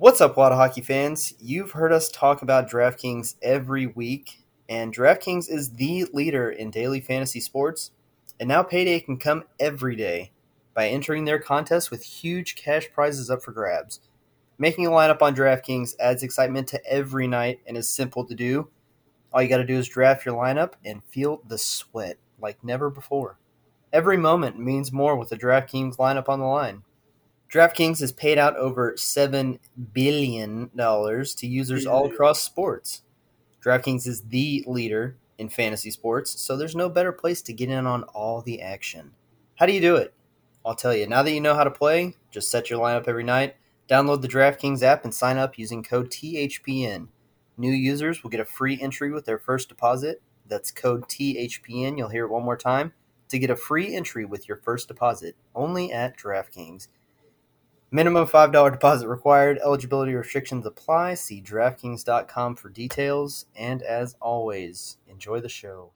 What's up, Wada Hockey fans? You've heard us talk about DraftKings every week, and DraftKings is the leader in daily fantasy sports. And now payday can come every day by entering their contest with huge cash prizes up for grabs. Making a lineup on DraftKings adds excitement to every night and is simple to do. All you got to do is draft your lineup and feel the sweat like never before. Every moment means more with the DraftKings lineup on the line. DraftKings has paid out over $7 billion to users all across sports. DraftKings is the leader in fantasy sports, so there's no better place to get in on all the action. How do you do it? I'll tell you. Now that you know how to play, just set your lineup every night, download the DraftKings app, and sign up using code THPN. New users will get a free entry with their first deposit. That's code THPN. You'll hear it one more time to get a free entry with your first deposit only at DraftKings. Minimum $5 deposit required. Eligibility restrictions apply. See DraftKings.com for details. And as always, enjoy the show.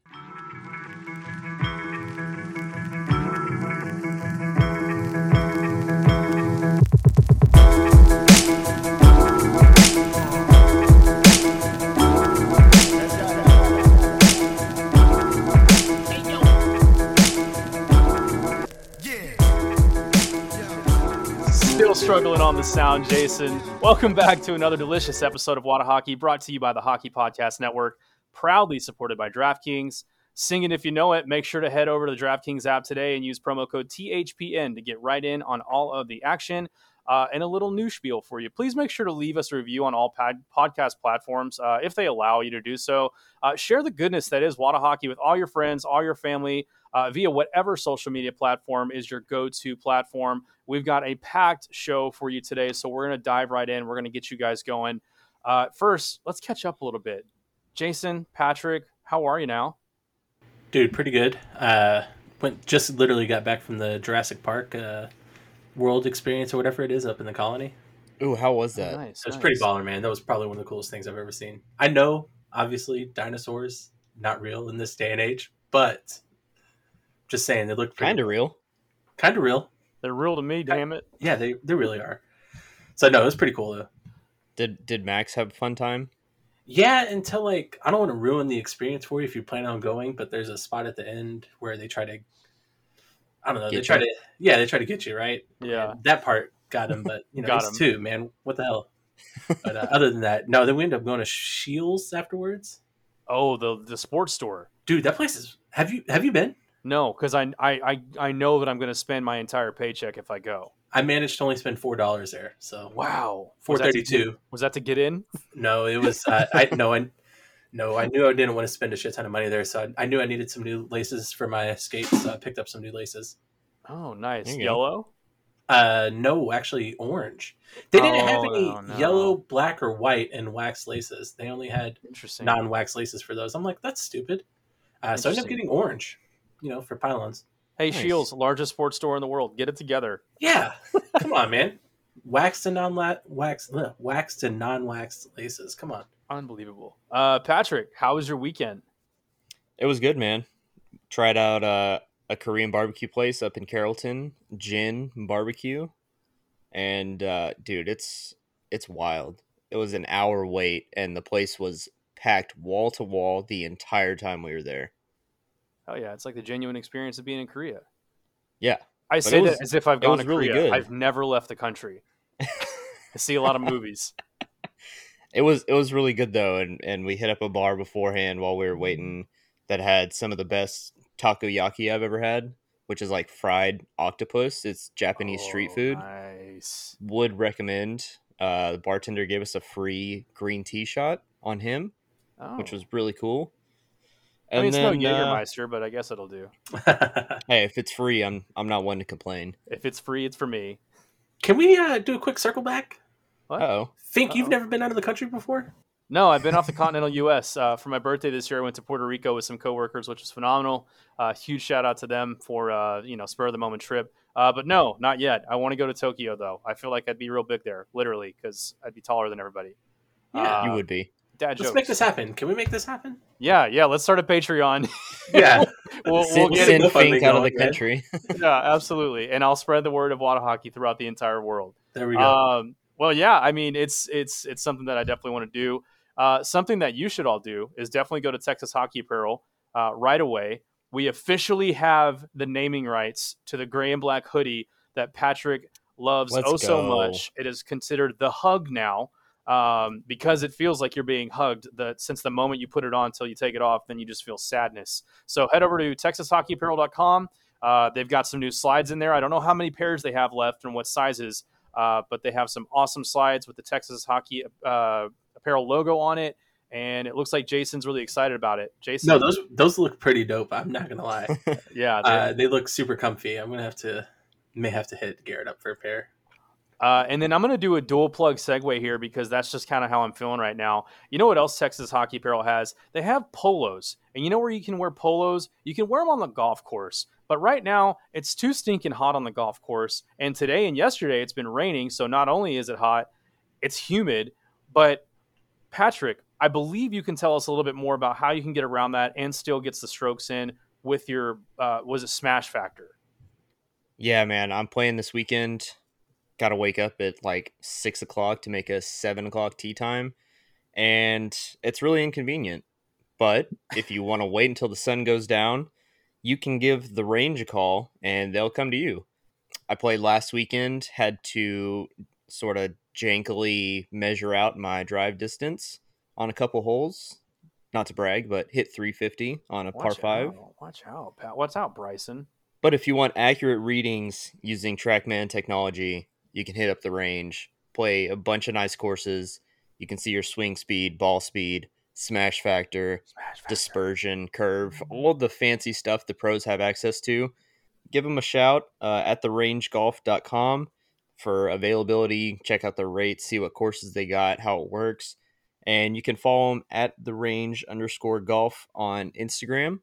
Struggling on the sound, Jason. Welcome back to another delicious episode of Wada Hockey, brought to you by the Hockey Podcast Network, proudly supported by DraftKings. Singing if you know it, make sure to head over to the DraftKings app today and use promo code THPN to get right in on all of the action. Uh, and a little new spiel for you. Please make sure to leave us a review on all pod- podcast platforms uh, if they allow you to do so. Uh, share the goodness that is Wada Hockey with all your friends, all your family, uh, via whatever social media platform is your go to platform. We've got a packed show for you today, so we're going to dive right in. We're going to get you guys going. Uh, first, let's catch up a little bit. Jason, Patrick, how are you now? Dude, pretty good. Uh, went just literally got back from the Jurassic Park uh, World Experience or whatever it is up in the colony. Ooh, how was that? Oh, nice. It was nice. pretty baller, man. That was probably one of the coolest things I've ever seen. I know, obviously, dinosaurs not real in this day and age, but just saying they look Kind of real. kind of real. They're real to me, damn it. Yeah, they they really are. So no, it was pretty cool though. Did Did Max have a fun time? Yeah, until like I don't want to ruin the experience for you if you plan on going, but there's a spot at the end where they try to I don't know, they try you? to yeah, they try to get you, right? Yeah. And that part got him, but you know, Got it's him. two, man. What the hell? But uh, other than that, no, then we end up going to Scheels afterwards. Oh, the the sports store. Dude, that place is have you have you been? No, because I, I I I know that I'm going to spend my entire paycheck if I go. I managed to only spend four dollars there. So Wow, four Was that to get- Was that to get in? No, it was uh, I no I no, I knew I didn't want to spend a shit ton of money there, so I, I knew I needed some new laces for my skates. So I picked up some new laces. Oh, nice. There go. Yellow. Uh, no, actually orange. They didn't have Oh, any no, no. yellow, black, or white and wax laces. They only had Interesting. non-wax laces for those. I'm like, that's stupid. Uh, so I ended up getting orange, you know, for pylons. hey, Nice. Scheels, largest sports store in the world. Get it together. Yeah, come on, man. Waxed and non-wax, ugh, waxed and non-waxed laces. Come on. Unbelievable. Uh, Patrick, how was your weekend? It was good, man. Tried out uh, a Korean barbecue place up in Carrollton, Gen Barbecue, and uh, dude, it's it's wild. It was an hour wait, and the place was packed wall to wall the entire time we were there. Oh yeah, it's like the genuine experience of being in Korea. Yeah, I say was- that as if I've gone to really Korea. good. I've never left the country. I see a lot of movies. It was it was really good though, and and we hit up a bar beforehand while we were waiting that had some of the best takoyaki I've ever had, which is like fried octopus. It's Japanese street Oh, food. Nice. Would recommend. Uh, the bartender gave us a free green tea shot on him, Oh. which was really cool. I mean, it's no uh, Jägermeister, but I guess it'll do. hey, if it's free, I'm I'm not one to complain. If it's free, it's for me. Can we uh, do a quick circle back? Oh, Think you've never been out of the country before? No, I've been off the continental U.S. Uh, for my birthday this year. I went to Puerto Rico with some coworkers, which was phenomenal. Uh, huge shout out to them for uh, you know spur of the moment trip. Uh, but no, not yet. I want to go to Tokyo though. I feel like I'd be real big there, literally, because I'd be taller than everybody. Yeah. Uh, you would be. Dad Let's jokes. make this happen. Can we make this happen? Yeah, yeah. Let's start a Patreon. Yeah. we'll, we'll Send, get send Fink out of the country. Yeah, absolutely. And I'll spread the word of water hockey throughout the entire world. There we go. Um, Well, yeah, I mean, it's it's it's something that I definitely want to do. Uh, something that you should all do is definitely go to Texas Hockey Apparel uh, right away. We officially have the naming rights to the gray and black hoodie that Patrick loves Let's oh so much. It is considered the hug now um, because it feels like you're being hugged. The, since the moment you put it on until you take it off, then you just feel sadness. So head over to TexasHockeyApparel.com. Uh, they've got some new slides in there. I don't know how many pairs they have left and what sizes, uh, but they have some awesome slides with the Texas Hockey uh, Apparel logo on it. And it looks like Jason's really excited about it. Jason, No, those those look pretty dope. I'm not gonna lie. yeah, they- Uh, they look super comfy. I'm gonna have to may have to hit Garrett up for a pair. Uh, and then I'm going to do a dual plug segue here because that's just kind of how I'm feeling right now. You know what else Texas Hockey Apparel has? They have polos. And you know where you can wear polos? You can wear them on the golf course. But right now, it's too stinking hot on the golf course. And today and yesterday, it's been raining. So not only is it hot, it's humid. But Patrick, I believe you can tell us a little bit more about how you can get around that and still gets the strokes in with your, uh, was it Smash Factor? Yeah, man, I'm playing this weekend. Got to wake up at like six o'clock to make a seven o'clock tee time, and it's really inconvenient. But if you want to wait until the sun goes down, you can give the range a call, and they'll come to you. I played last weekend. Had to sort of jankily measure out my drive distance on a couple holes. Not to brag, but hit 350 on a par five. out. Watch out, Pat. What's out, Bryson? But if you want accurate readings using TrackMan technology, you can hit up the range, play a bunch of nice courses. You can see your swing speed, ball speed, smash factor, Smash Factor. dispersion, curve, all of the fancy stuff the pros have access to. Give them a shout uh, at therangegolf.com for availability. Check out the rates, see what courses they got, how it works. And you can follow them at the range underscore golf on Instagram.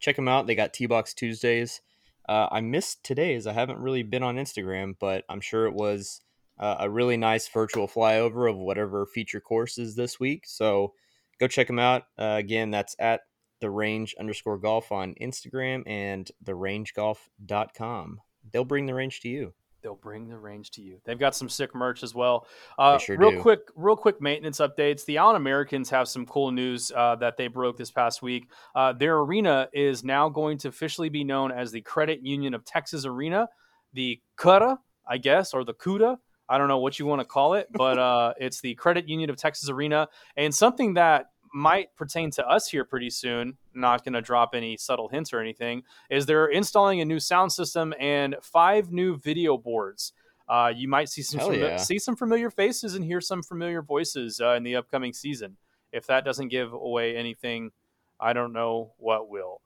Check them out. They got Tee Box Tuesdays. Uh, I missed today's. I haven't really been on Instagram, but I'm sure it was uh, a really nice virtual flyover of whatever feature course is this week. So go check them out. Uh, again, that's at the range underscore golf on Instagram and therangegolf.com. They'll bring the range to you. They'll bring the range to you. They've got some sick merch as well. Uh, sure real do. quick, real quick maintenance updates. The Allen Americans have some cool news uh, that they broke this past week. Uh, their arena is now going to officially be known as the Credit Union of Texas Arena, the CUDA, I guess, or the CUDA. I don't know what you want to call it, but uh, it's the Credit Union of Texas Arena, and something that might pertain to us here pretty soon. Not going to drop any subtle hints or anything. Is they're installing a new sound system and five new video boards. Uh, you might see some fami- yeah. see some familiar faces and hear some familiar voices uh, in the upcoming season. If that doesn't give away anything, I don't know what will.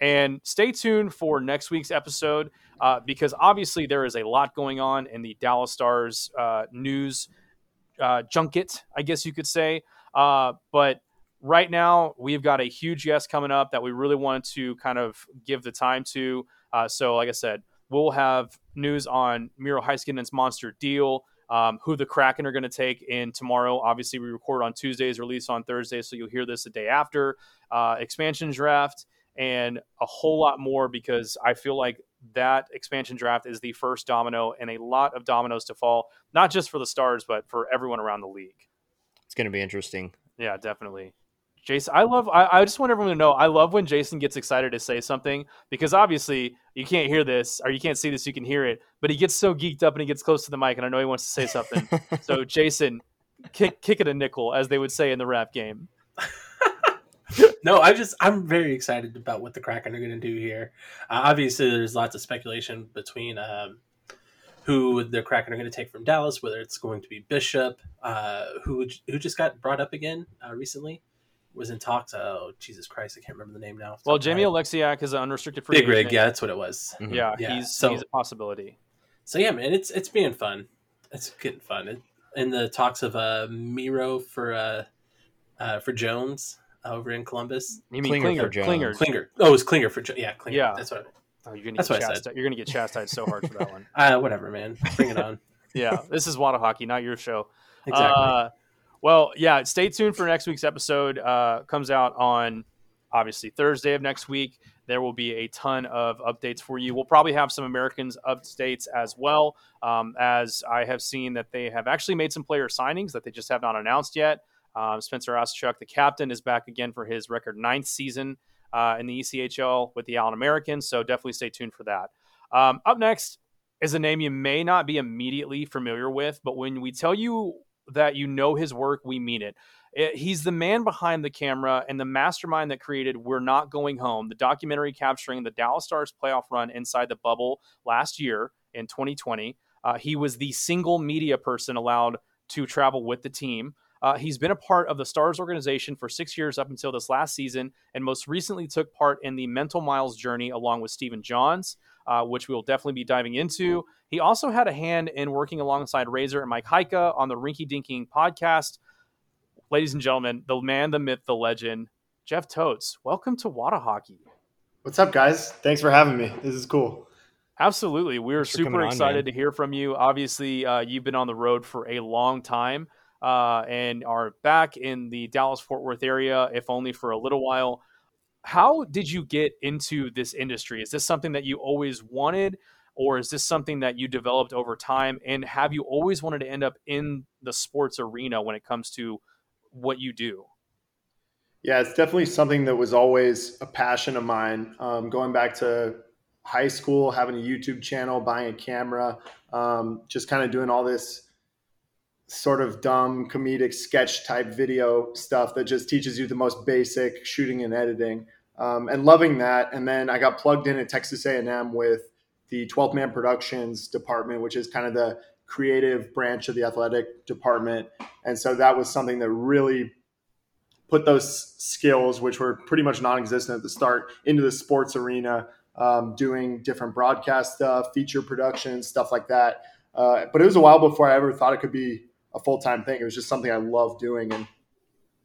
And stay tuned for next week's episode uh, because obviously there is a lot going on in the Dallas Stars uh, news uh, junket, I guess you could say. Uh, but right now, we've got a huge yes coming up that we really wanted to kind of give the time to. Uh, so, like I said, we'll have news on Miro Heiskanen's monster deal, um, who the Kraken are going to take in tomorrow. Obviously, we record on Tuesdays, release on Thursdays, so you'll hear this the day after. Uh, expansion draft and a whole lot more because I feel like that expansion draft is the first domino and a lot of dominoes to fall, not just for the Stars, but for everyone around the league. It's going to be interesting. Yeah, definitely. Jason, I love. I, I just want everyone to know. I love when Jason gets excited to say something because obviously you can't hear this or you can't see this. You can hear it, but he gets so geeked up and he gets close to the mic, and I know he wants to say something. so, Jason, kick kick it a nickel, as they would say in the rap game. no, I just I'm very excited about what the Kraken are going to do here. Uh, obviously, there's lots of speculation between um, who the Kraken are going to take from Dallas, whether it's going to be Bishop, uh, who who just got brought up again uh, recently, was in talks. Oh Jesus Christ, I can't remember the name now. Well, top of my Jamie head. Oleksiak is an unrestricted free Big Rig, agent. yeah, that's what it was. Mhm. yeah, Yeah, he's so- he's a possibility. So yeah, man, it's it's being fun. It's getting fun. It, in the talks of uh, Miro for uh, uh, for Jones over in Columbus. You mean Klinger for Klinger? Jones. Klinger. Klinger. Oh, it was Klinger for Jo- yeah, Klinger. Yeah. that's what. Oh, you're gonna That's get what I said. chastised. You're gonna get chastised so hard for that one. Uh, whatever, man. Bring it on. Yeah, this is Wada Hockey, not your show. Exactly. Uh, well, yeah. Stay tuned for next week's episode. Uh, comes out on obviously Thursday of next week. There will be a ton of updates for you. We'll probably have some Americans updates as well, um, as I have seen that they have actually made some player signings that they just have not announced yet. Um, Spencer Asuchak, the captain, is back again for his record ninth season uh, in the ECHL with the Allen Americans. So definitely stay tuned for that. Um, up next is a name you may not be immediately familiar with, but when we tell you that you know his work, we mean it. He's the man behind the camera and the mastermind that created We're Not Going Home, the documentary capturing the Dallas Stars playoff run inside the bubble last year in 2020. Uh, he was the single media person allowed to travel with the team. Uh, he's been a part of the Stars organization for six years up until this last season, and most recently took part in the Mental Miles journey along with Stephen Johns, uh, which we will definitely be diving into. He also had a hand in working alongside Razor and Mike Heika on the Rinky Dinking podcast. Ladies and gentlemen, the man, the myth, the legend, Jeff Totes. Welcome to Wada Hockey. What's up, guys? Thanks for having me. This is cool. Absolutely. We're super excited on, to hear from you. Obviously, uh, you've been on the road for a long time uh, and are back in the Dallas Fort Worth area, if only for a little while. How did you get into this industry? Is this something that you always wanted, or is this something that you developed over time? And have you always wanted to end up in the sports arena when it comes to what you do? Yeah, it's definitely something that was always a passion of mine. Um, going back to high school, having a YouTube channel, buying a camera, um, just kind of doing all this sort of dumb comedic sketch type video stuff that just teaches you the most basic shooting and editing um, and loving that. And then i got plugged in at texas a&m with the 12 man productions department which is kind of the creative branch of the athletic department. And so that was something that really put those skills which were pretty much non-existent at the start into the sports arena um, doing different broadcast stuff feature production stuff like that. Uh, but it was a while before i ever thought it could be a full time thing. It was just something I love doing, and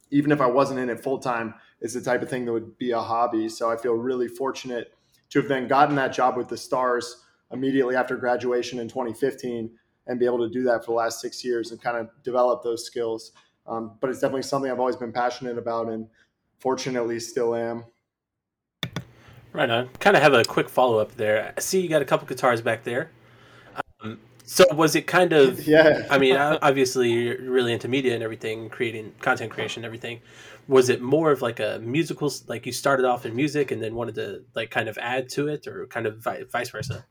even if I wasn't in it full time, it's the type of thing that would be a hobby. So I feel really fortunate to have then gotten that job with the Stars immediately after graduation in 2015 and be able to do that for the last six years and kind of develop those skills. Um, but it's definitely something I've always been passionate about and fortunately still am. Right on. Kind of have a quick follow up there. I see you got a couple guitars back there. Um, so was it kind of? yeah. I mean, obviously you're really into media and everything, creating content creation, and everything. Was it more of like a musical, like you started off in music and then wanted to like kind of add to it, or kind of vice versa?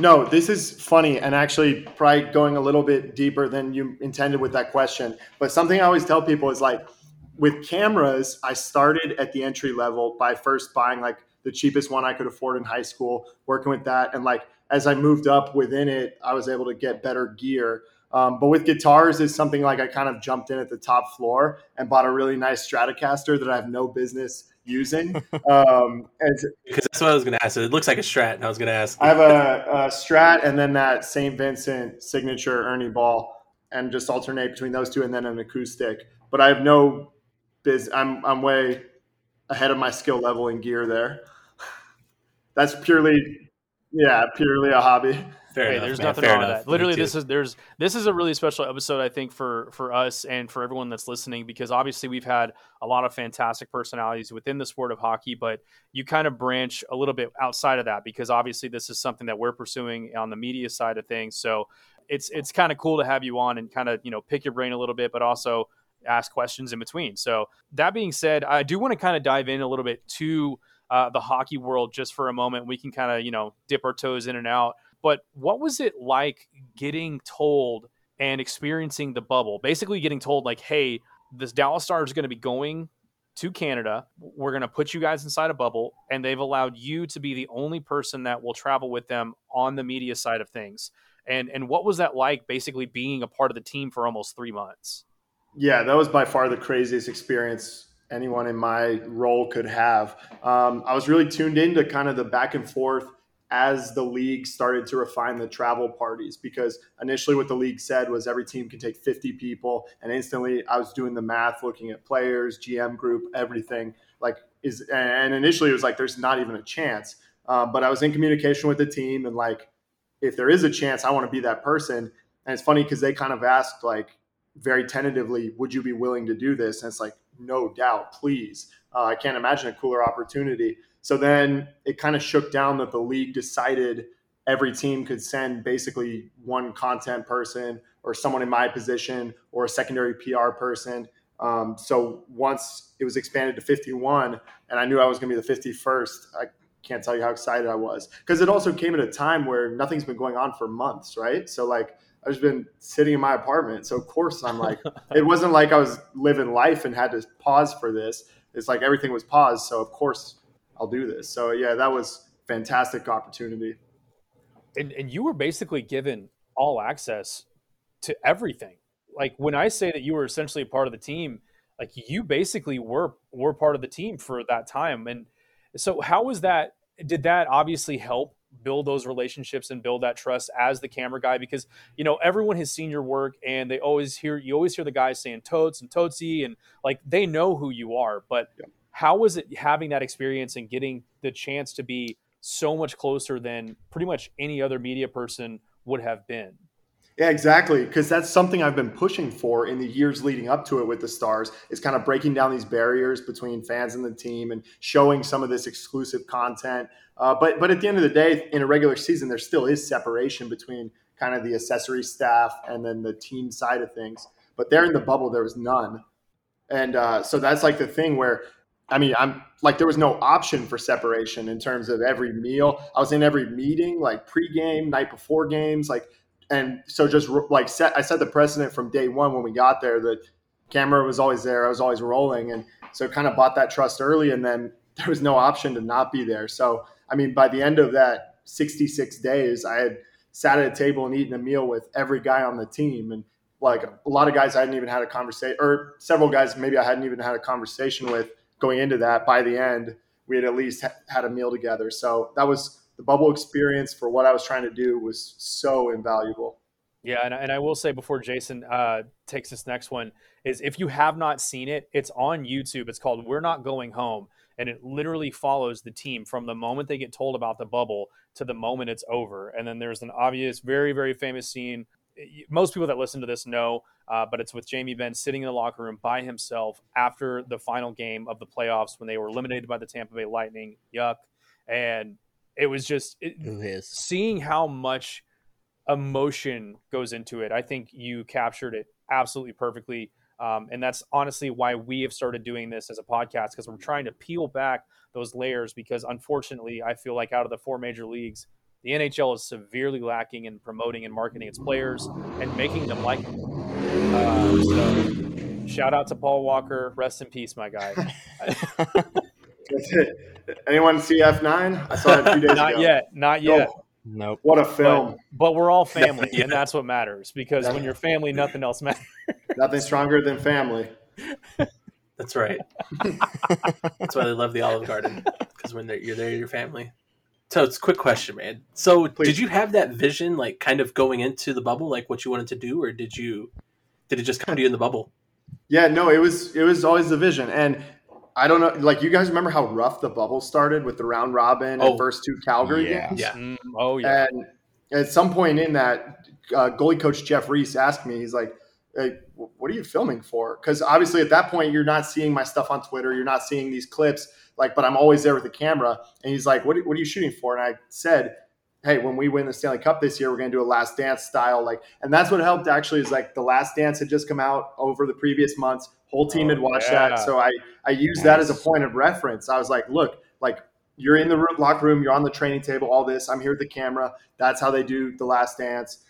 No, this is funny and actually probably going a little bit deeper than you intended with that question. But something I always tell people is like with cameras, I started at the entry level by first buying like the cheapest one I could afford in high school, working with that, and like as I moved up within it, I was able to get better gear. Um, but with guitars, is something like I kind of jumped in at the top floor and bought a really nice Stratocaster that I have no business using. Um, because that's what I was going to ask. It looks like a Strat, and I was going to ask. I have a, a Strat and then that St. Vincent signature Ernie Ball, and just alternate between those two, and then an acoustic. But I have no biz. I'm I'm way ahead of my skill level in gear there. That's purely yeah, purely a hobby. Fair hey, enough, there's man. nothing Fair wrong enough. with that. Literally, this is there's this is a really special episode, I think, for for us and for everyone that's listening, because obviously we've had a lot of fantastic personalities within the sport of hockey, but you kind of branch a little bit outside of that because obviously this is something that we're pursuing on the media side of things. So it's it's kind of cool to have you on and kind of you know pick your brain a little bit, but also ask questions in between. So that being said, I do want to kind of dive in a little bit to uh, the hockey world just for a moment. We can kind of, you know, dip our toes in and out. But what was it like getting told and experiencing the bubble? Basically, getting told, like, hey, this Dallas Stars is going to be going to Canada. We're going to put you guys inside a bubble, and they've allowed you to be the only person that will travel with them on the media side of things. And and what was that like, basically being a part of the team for almost three months? Yeah, that was by far the craziest experience anyone in my role could have. Um, I was really tuned into kind of the back and forth as the league started to refine the travel parties because initially what the league said was every team can take 50 people and instantly I was doing the math looking at players, GM group, everything like is and initially it was like there's not even a chance. Um, but I was in communication with the team and like if there is a chance I want to be that person and it's funny because they kind of asked like very tentatively, would you be willing to do this? And it's like, no doubt, please. Uh, I can't imagine a cooler opportunity. So then it kind of shook down that the league decided every team could send basically one content person or someone in my position or a secondary PR person. Um, so once it was expanded to 51 and I knew I was going to be the 51st, I can't tell you how excited I was because it also came at a time where nothing's been going on for months, right? So like I've just been sitting in my apartment. So of course I'm like, it wasn't like I was living life and had to pause for this. It's like everything was paused. So of course I'll do this. So yeah, that was fantastic opportunity. And, and you were basically given all access to everything. Like when I say that you were essentially a part of the team, like you basically were were part of the team for that time. And so how was that? Did that obviously help build those relationships and build that trust as the camera guy? Because you know everyone has seen your work and they always hear you always hear the guys saying totes and totesy and like they know who you are. But yeah. how was it having that experience and getting the chance to be so much closer than pretty much any other media person would have been? Yeah, exactly. Because that's something I've been pushing for in the years leading up to it with the Stars is kind of breaking down these barriers between fans and the team and showing some of this exclusive content. Uh, but but at the end of the day, in a regular season, there still is separation between kind of the accessory staff and then the team side of things. But there in the bubble, there was none, and uh, so that's like the thing where I mean, I'm like there was no option for separation in terms of every meal. I was in every meeting, like pregame, night before games, like and so just like set I set the precedent from day one when we got there that camera was always there. I was always rolling, and so kind of bought that trust early, and then there was no option to not be there. So I mean, by the end of that 66 days, I had sat at a table and eaten a meal with every guy on the team, and like a lot of guys I hadn't even had a conversation, or several guys maybe I hadn't even had a conversation with going into that. By the end, we had at least had a meal together. So that was the bubble experience for what I was trying to do was so invaluable. Yeah, and, and I will say before Jason uh, takes this next one is if you have not seen it, it's on YouTube. It's called "We're Not Going Home," and it literally follows the team from the moment they get told about the bubble to the moment it's over. And then there's an obvious, very very famous scene. Most people that listen to this know, uh, but it's with Jamie Benn sitting in the locker room by himself after the final game of the playoffs when they were eliminated by the Tampa Bay Lightning. Yuck! And it was just it, seeing how much emotion goes into it. I think you captured it absolutely perfectly. Um, and that's honestly why we have started doing this as a podcast because we're trying to peel back those layers. Because unfortunately, I feel like out of the four major leagues, the NHL is severely lacking in promoting and marketing its players and making them like. Uh, so, shout out to Paul Walker. Rest in peace, my guy. That's it. Anyone see F nine? I saw it a few days not ago. yet. Not yet. Nope. What a film. But, but we're all family, and that's what matters. Because when you're family, nothing else matters. Nothing stronger than family. That's right. that's why they love the Olive Garden because when you're there, your family. So it's a quick question, man. So Please. did you have that vision, like kind of going into the bubble, like what you wanted to do, or did you did it just come to you in the bubble? Yeah, no, it was it was always the vision, and I don't know. Like you guys remember how rough the bubble started with the round robin oh, and first two Calgary yeah. games? Yeah. Mm, oh yeah. And at some point in that, uh, goalie coach Jeff Reese asked me, he's like, hey, "What are you filming for?" Because obviously at that point you're not seeing my stuff on Twitter, you're not seeing these clips. Like, but I'm always there with the camera. And he's like, "What? What are you shooting for?" And I said, hey, when we win the Stanley Cup this year, we're going to do a last dance style. Like, and that's what helped actually is like the last dance had just come out over the previous months. Whole team had oh, watched yeah. that. So I, I used nice. that as a point of reference. I was like, look, like you're in the room, locker room, you're on the training table, all this. I'm here with the camera. That's how they do the last dance.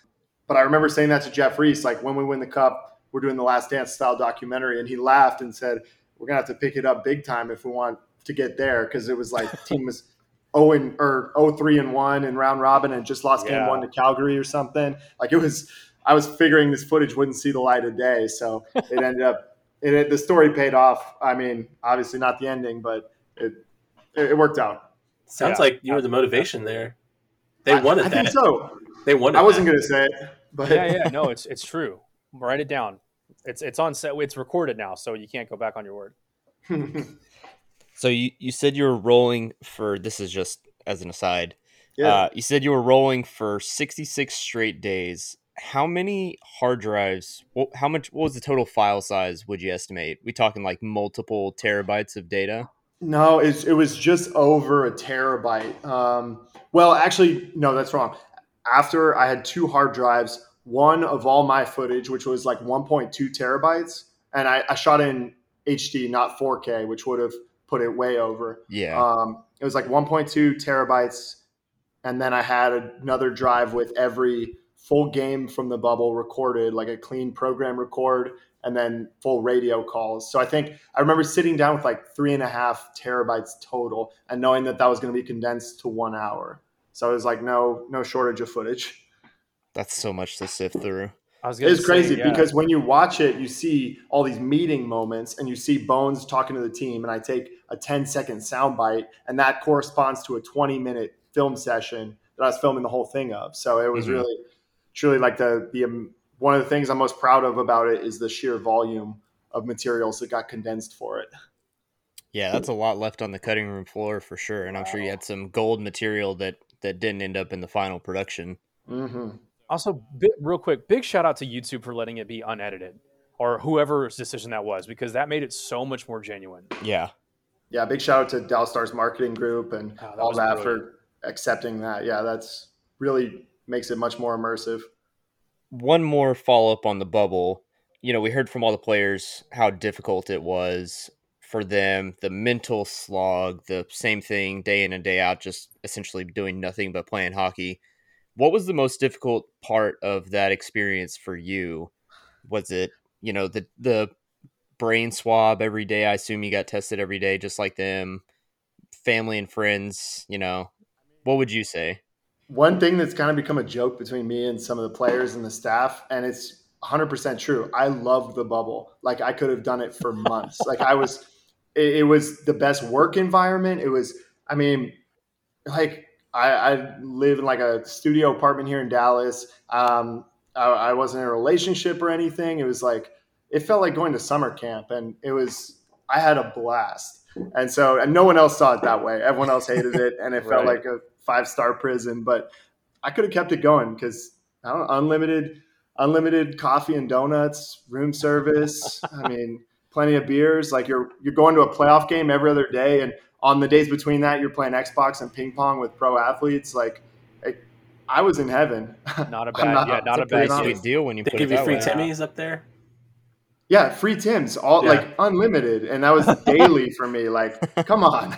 But I remember saying that to Jeff Reese, like when we win the cup, we're doing the last dance style documentary. And he laughed and said, we're going to have to pick it up big time if we want to get there. Cause it was like team was 0 and or 0 3 and 1 in round robin and just lost yeah. game one to Calgary or something. Like it was, I was figuring this footage wouldn't see the light of day. So it ended up, it, the story paid off. I mean, obviously not the ending, but it, it worked out. Sounds yeah. like you were the motivation there. They wanted I, I that. think so. They wanted I wasn't going to say it, but yeah, yeah, no, it's, it's true. Write it down. It's, it's on set. It's recorded now. So you can't go back on your word. So you, you said you were rolling for this is just as an aside. Yeah. Uh, you said you were rolling for 66 straight days how many hard drives? What, how much? What was the total file size? Would you estimate? We talking like multiple terabytes of data? No, it's, it was just over a terabyte. Um, well, actually, no, that's wrong. After I had two hard drives, one of all my footage, which was like 1.2 terabytes, and I, I shot in HD, not 4K, which would have put it way over. Yeah. Um, it was like 1.2 terabytes, and then I had another drive with every full game from the bubble recorded, like a clean program record, and then full radio calls. So I think I remember sitting down with like three and a half terabytes total, and knowing that that was going to be condensed to one hour. So it was like no no shortage of footage. That's so much to sift through. I was It gonna crazy say, yeah. because when you watch it, you see all these meeting moments and you see Bones talking to the team. And I take a 10 second soundbite, and that corresponds to a 20 minute film session that I was filming the whole thing of. So it was Mhm. really, truly like the, the, um, one of the things I'm most proud of about it is the sheer volume of materials that got condensed for it. Yeah, that's a lot left on the cutting room floor for sure, and I'm sure you had some gold material that that didn't end up in the final production. hmm Also, bi- real quick, big shout out to YouTube for letting it be unedited, or whoever's decision that was, because that made it so much more genuine. Yeah, Yeah. Big shout out to Dallas Stars marketing group and Oh, that all that brilliant. for accepting that. Yeah. That's really makes it much more immersive. one more follow up on the bubble. You know, we heard from all the players how difficult it was for them, the mental slog, the same thing day in and day out, just essentially doing nothing but playing hockey. What was the most difficult part of that experience for you? Was it, you know, the the brain swab every day? I assume you got tested every day, just like them. Family and friends, you know. What would you say? one thing that's kind of become a joke between me and some of the players and the staff and it's 100% true i love the bubble like i could have done it for months like i was it, it was the best work environment it was i mean like I, I live in like a studio apartment here in dallas. Um, I, I wasn't in a relationship or anything. It was like it felt like going to summer camp and it was i had a blast. And so and no one else saw it that way. Everyone else hated it and it felt Right. like a five star prison. But i could have kept it going because i don't know unlimited unlimited coffee and donuts room service i mean plenty of beers. Like you're you're going to a playoff game every other day and on the days between that you're playing xbox and ping pong with pro athletes like it, i was in heaven Not a I'm bad, yeah, not a bad on. Deal when you They put give it you free way. Timmys up there. yeah free tims all Yeah. like unlimited and that was daily for me like come on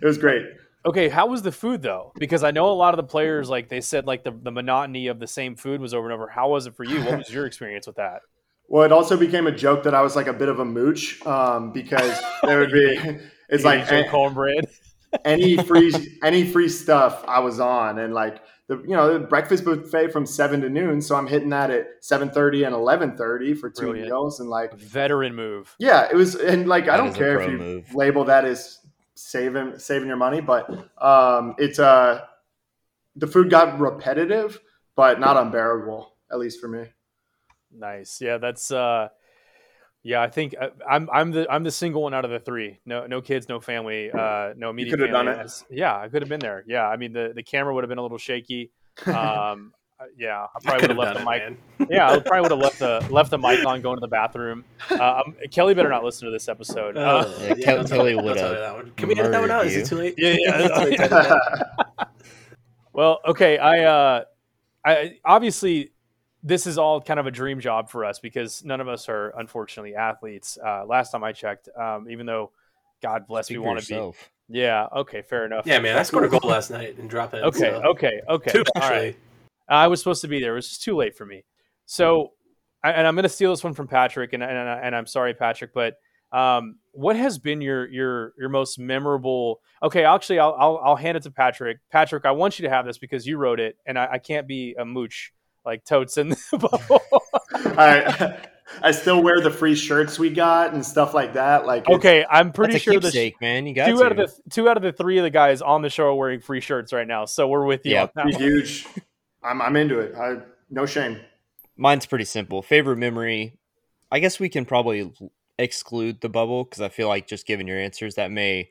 it was great Okay, how was the food though? Because I know a lot of the players, like they said, like the, the monotony of the same food was over and over. How was it for you? What was your experience with that? Well, it also became a joke that I was like a bit of a mooch um, because there would be it's like eat your a- cornbread. any free any free stuff I was on, and like the you know the breakfast buffet from seven to noon, so I'm hitting that at seven thirty and eleven thirty for two Brilliant. meals, and like Veteran move. yeah, it was and like I don't care if you move. label that as saving saving your money, but um, it's uh the food got repetitive, but not unbearable, at least for me. Nice. Yeah, that's uh yeah, I think uh, I'm I'm the I'm the single one out of the three. No no kids, no family, uh no immediate could have done it. Yeah, I could have been there. Yeah, I mean the the camera would have been a little shaky. Um uh, yeah, I probably would have left the mic. man. Yeah, I probably would have left the left the mic on going to the bathroom. Uh, um, Kelly better not listen to this episode. Uh, Yeah, Kel- I'll Kelly tell- I'll would have that one. Can we edit that one out? murdered Is it too late? Yeah, yeah. It's too late to edit that. Well, okay. I, uh, I obviously this is all kind of a dream job for us because none of us are unfortunately athletes. Uh, last time I checked, um, even though God bless, Speak we want to be. Yeah. Okay. Fair enough. Yeah, man, I scored a goal last night and dropped it. Okay. so- Okay. Okay. Two All right. actually. I was supposed to be there. It was just too late for me. So, I- and I'm going to steal this one from Patrick, and and, and I'm sorry, Patrick, but um, what has been your your your most memorable? Okay, actually, I'll, I'll I'll hand it to Patrick. Patrick, I want you to have this because you wrote it, and I, I can't be a mooch like totes in the bubble. I I still wear the free shirts we got and stuff like that. Like okay, I'm pretty sure the keepsake, man. You got two to. out of the two out of the three of the guys on the show are wearing free shirts right now, so we're with you. Yeah. on that pretty one. huge. I'm I'm into it. I no shame. Mine's pretty simple. Favorite memory. I guess we can probably exclude the bubble because I feel like just given your answers that may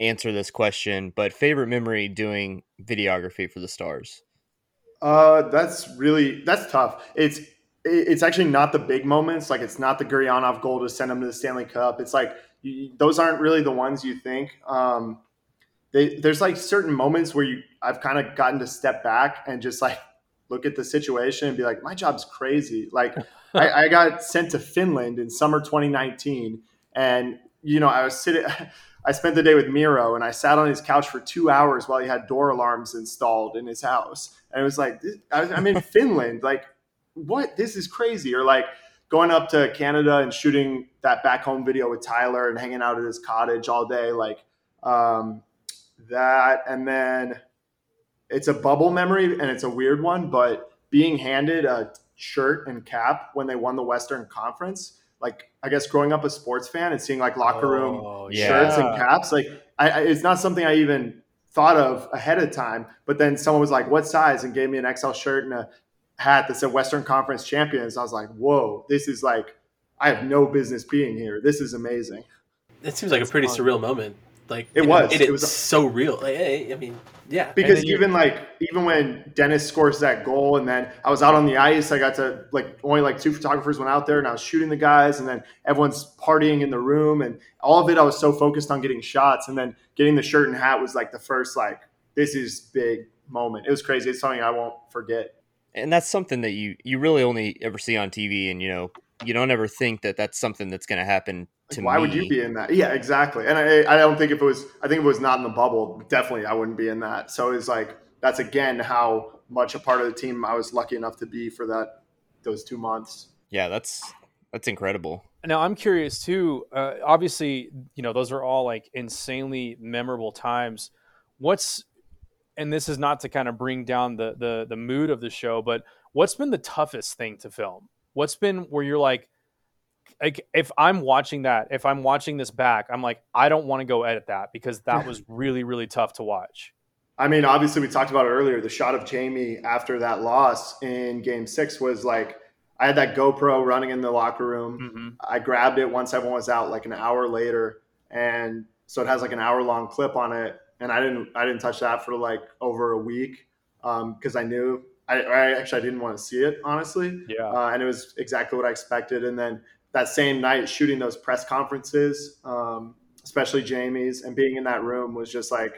answer this question. But favorite memory doing videography for the stars. Uh, that's really that's tough. It's it's actually not the big moments. Like it's not the Gurianov goal to send them to the Stanley Cup. It's like you, those aren't really the ones you think. Um, they, there's like certain moments where you I've kind of gotten to step back and just like look at the situation and be like, my job's crazy. Like I, I got sent to Finland in summer 2019, and you know I was sitting. I spent the day with Miro and I sat on his couch for two hours while he had door alarms installed in his house. And it was like, I'm in Finland. Like, what? This is crazy. Or like going up to Canada and shooting that back home video with Tyler and hanging out at his cottage all day. Like, um, that. And then it's a bubble memory and it's a weird one, but being handed a shirt and cap when they won the Western Conference like I guess growing up a sports fan and seeing like locker room oh, yeah. shirts and caps, like I, I, it's not something I even thought of ahead of time. But then someone was like, "What size?" and gave me an XL shirt and a hat that said Western Conference Champions. I was like, "Whoa, this is like I have no business being here. This is amazing." It seems like That's a pretty fun. surreal moment. Like it was. It, it, was so real. Like, I mean, yeah. Because even like even when Denis scores that goal, and then I was out on the ice, I got to like only like two photographers went out there, and I was shooting the guys, and then everyone's partying in the room, and all of it. I was so focused on getting shots, and then getting the shirt and hat was like the first like this is big moment. It was crazy. It's something I won't forget. And that's something that you you really only ever see on TV, and you know you don't ever think that that's something that's going to happen like, why me. would you be in that? Yeah, exactly. And I, I don't think if it was, I think if it was not in the bubble, definitely I wouldn't be in that. So it's like that's again how much a part of the team I was lucky enough to be for that those two months. Yeah, that's that's incredible. Now I'm curious too. Uh, obviously, you know those are all like insanely memorable times. What's and this is not to kind of bring down the the the mood of the show, but what's been the toughest thing to film? What's been where you're like, like if I'm watching that, if I'm watching this back, I'm like, I don't want to go edit that because that was really, really tough to watch. I mean, obviously, we talked about it earlier. The shot of Jamie after that loss in Game Six was like I had that GoPro running in the locker room. Mm-hmm. I grabbed it once everyone was out, like an hour later, and so it has like an hour long clip on it. And I didn't, I didn't touch that for like over a week because um, I knew I, I, actually I didn't want to see it honestly. Yeah. Uh, and it was exactly what I expected. And then that same night shooting those press conferences, um, especially Jamie's, and being in that room was just like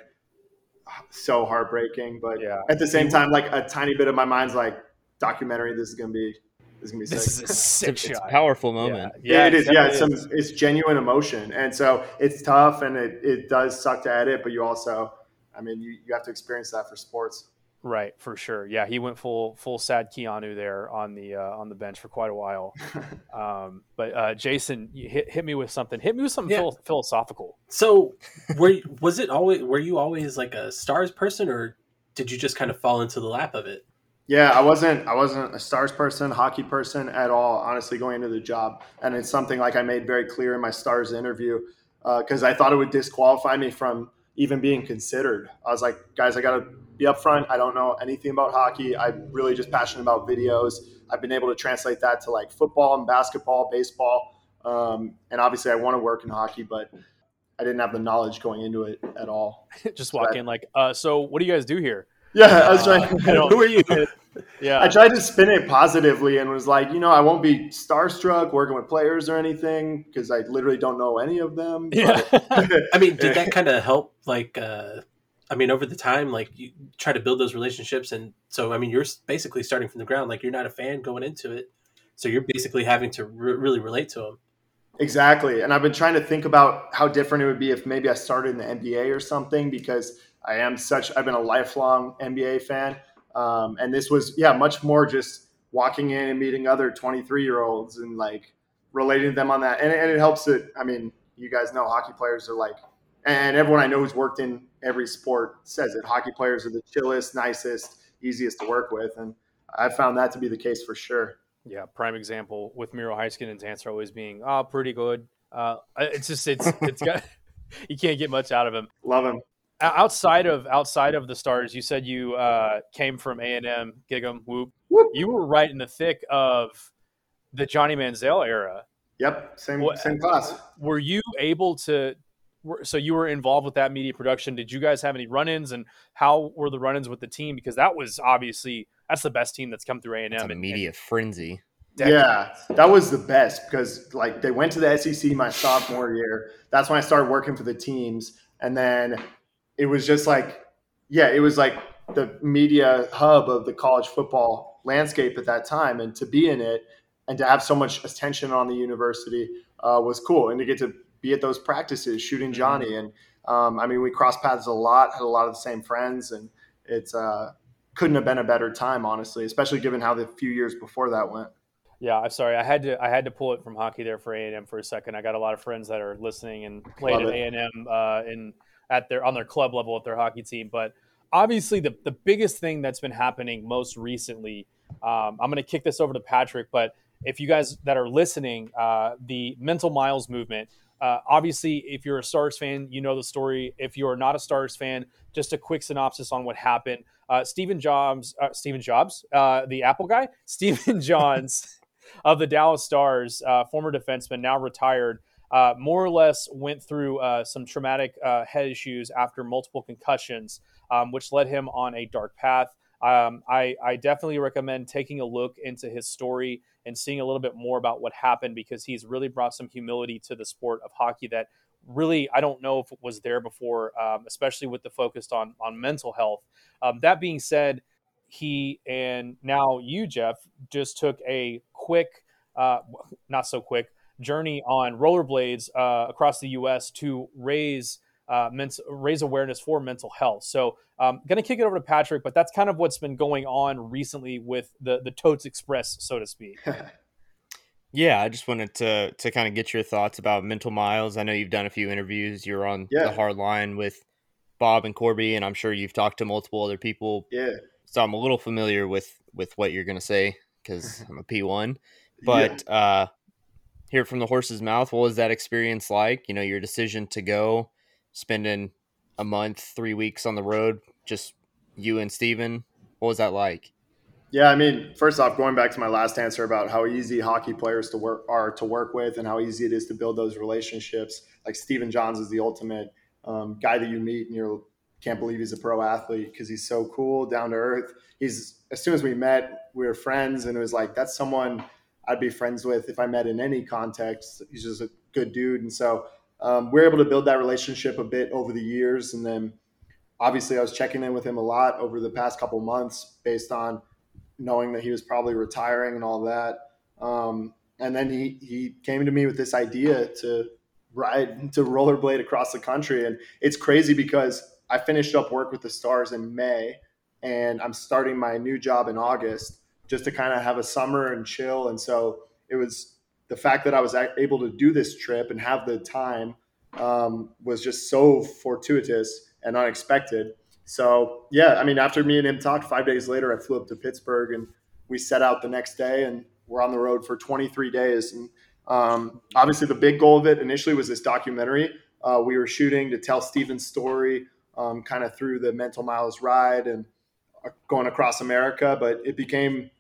so heartbreaking. But yeah. at the same time, like a tiny bit of my mind's like, documentary. This is gonna be this is gonna be this sick. is a sick it's, it's a powerful moment. Yeah, yeah it is. Yeah, it's, some, it's genuine emotion, and so it's tough, and it it does suck to edit, but you also, I mean, you you have to experience that for sports. Right, for sure. Yeah, he went full full sad Keanu there on the uh, on the bench for quite a while. um, but uh, Jason, hit hit me with something. Hit me with something yeah. phil- philosophical. So, were was it always were you always like a stars person, or did you just kind of fall into the lap of it? Yeah, I wasn't. I wasn't a stars person, hockey person at all. Honestly, going into the job, and it's something like I made very clear in my stars interview because uh, I thought it would disqualify me from even being considered. I was like, guys, I got to be upfront. I don't know anything about hockey. I'm really just passionate about videos. I've been able to translate that to like football and basketball, baseball, um, and obviously I want to work in hockey, but I didn't have the knowledge going into it at all. just walk so in like, uh, so what do you guys do here? Yeah, I was trying. Uh, who are you? yeah, I tried to spin it positively and was like, you know, I won't be starstruck working with players or anything because I literally don't know any of them. Yeah, I mean, did that kind of help? Like, uh, I mean, over the time, like you try to build those relationships, and so I mean, you're basically starting from the ground. Like you're not a fan going into it, so you're basically having to re- really relate to them. Exactly, and I've been trying to think about how different it would be if maybe I started in the NBA or something because I am such. I've been a lifelong NBA fan, um, and this was yeah much more just walking in and meeting other 23 year olds and like relating to them on that, and, and it helps that I mean you guys know hockey players are like and everyone I know who's worked in every sport says it. Hockey players are the chillest, nicest, easiest to work with, and I found that to be the case for sure. Yeah, prime example with Miro Heiskanen's answer always being, "Oh, pretty good." Uh, it's just it's it's got you can't get much out of him. Love him. Outside of outside of the stars, you said you uh, came from A and M, Gig'em, Whoop. Whoop. You were right in the thick of the Johnny Manziel era. Yep, same same class. Were you able to so you were involved with that media production. Did you guys have any run-ins, and how were the run-ins with the team? Because that was obviously that's the best team that's come through A and M. a media frenzy. Yeah, that was the best because like they went to the SEC my sophomore year. That's when I started working for the teams, and then it was just like, yeah, it was like the media hub of the college football landscape at that time, and to be in it and to have so much attention on the university uh, was cool, and to get to be at those practices shooting mm-hmm. Johnny, mm-hmm. and um, I mean we crossed paths a lot, had a lot of the same friends, and it's uh, couldn't have been a better time, honestly, especially given how the few years before that went. Yeah, I'm sorry. I had to I had to pull it from hockey there for A and M for a second. I got a lot of friends that are listening and played Love at A and M uh, in at their on their club level with their hockey team. But obviously, the the biggest thing that's been happening most recently. Um, I'm going to kick this over to Patrick, but if you guys that are listening, uh, the Mental Miles movement. Uh, obviously, if you're a Stars fan, you know the story. If you're not a Stars fan, just a quick synopsis on what happened. Uh, Stephen Jobs, uh, Stephen Jobs, uh, the Apple guy, Stephen Johns of the Dallas Stars, uh, former defenseman, now retired, uh, more or less went through some traumatic head issues after multiple concussions, um, which led him on a dark path. Um, I, I, definitely recommend taking a look into his story and seeing a little bit more about what happened because he's really brought some humility to the sport of hockey that really I don't know if it was there before, um, especially with the focus on on mental health. Um, that being said, he and now you, Jeff, just took a quick, uh, not so quick journey on rollerblades uh, across the U.S. to raise uh, raise awareness for mental health. So, I'm um, going to kick it over to Patrick, but that's kind of what's been going on recently with the the Totes Express, so to speak. yeah, I just wanted to to kind of get your thoughts about Mental Miles. I know you've done a few interviews. You're on yeah. the hard line with Bob and Corby, and I'm sure you've talked to multiple other people. Yeah so I'm a little familiar with with what you're going to say because I'm a P1. But yeah. uh, hear from the horse's mouth, what was that experience like? You know, your decision to go, spending a month, three weeks on the road, just you and Steven. What was that like? Yeah, I mean, first off, going back to my last answer about how easy hockey players to work are to work with, and how easy it is to build those relationships. Like Stephen Johns is the ultimate um, guy that you meet, and you're can't believe he's a pro athlete because he's so cool, down to earth. He's as soon as we met, we were friends, and it was like that's someone I'd be friends with if I met in any context. He's just a good dude, and so um, we're able to build that relationship a bit over the years, and then obviously I was checking in with him a lot over the past couple months based on knowing that he was probably retiring and all that. Um, and then he he came to me with this idea to ride to rollerblade across the country, and it's crazy because I finished up work with the Stars in May, and I'm starting my new job in August just to kind of have a summer and chill. And so it was the fact that I was able to do this trip and have the time um, was just so fortuitous and unexpected. So yeah, I mean, after me and him talked, five days later, I flew up to Pittsburgh and we set out the next day and we're on the road for 23 days. And um, obviously, the big goal of it initially was this documentary. Uh, we were shooting to tell Steven's story um, kind of through the Mental Miles ride and uh, going across America, but it became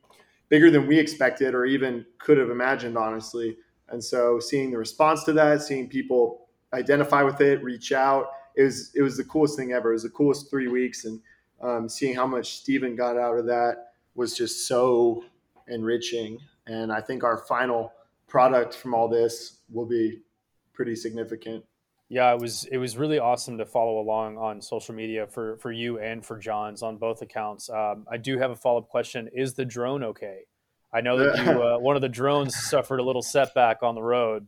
bigger than we expected or even could have imagined, honestly. And so seeing the response to that, seeing people identify with it, reach out, it was it was the coolest thing ever. It was the coolest three weeks, and um, seeing how much Steven got out of that was just so enriching. And I think our final product from all this will be pretty significant. Yeah, it was it was really awesome to follow along on social media for for you and for Johns on both accounts. Um, I do have a follow up question: Is the drone okay? I know that you, uh, one of the drones suffered a little setback on the road.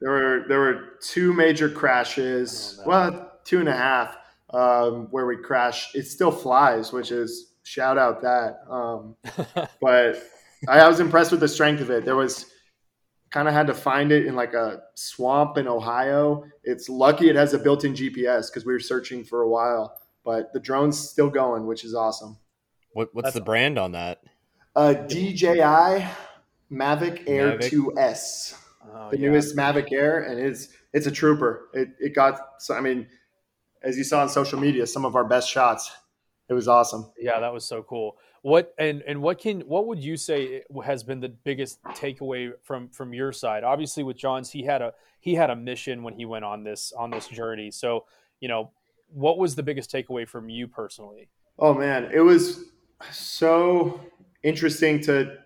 There were there were two major crashes, well, two and a half, um, where we crashed. It still flies, which is shout out that. Um, but I, I was impressed with the strength of it. There was kind of had to find it in like a swamp in Ohio. It's lucky it has a built-in GPS because we were searching for a while, but the drone's still going, which is awesome. What, what's That's the brand on that? Uh, DJI Mavic Air Mavic? 2S, oh, the yeah. newest Mavic Air, and it's it's a trooper. It it got so I mean, as you saw on social media, some of our best shots. It was awesome. Yeah, that was so cool. What and and what can what would you say has been the biggest takeaway from from your side? Obviously, with Johns, he had a he had a mission when he went on this on this journey. So, you know, what was the biggest takeaway from you personally? Oh man, it was so interesting to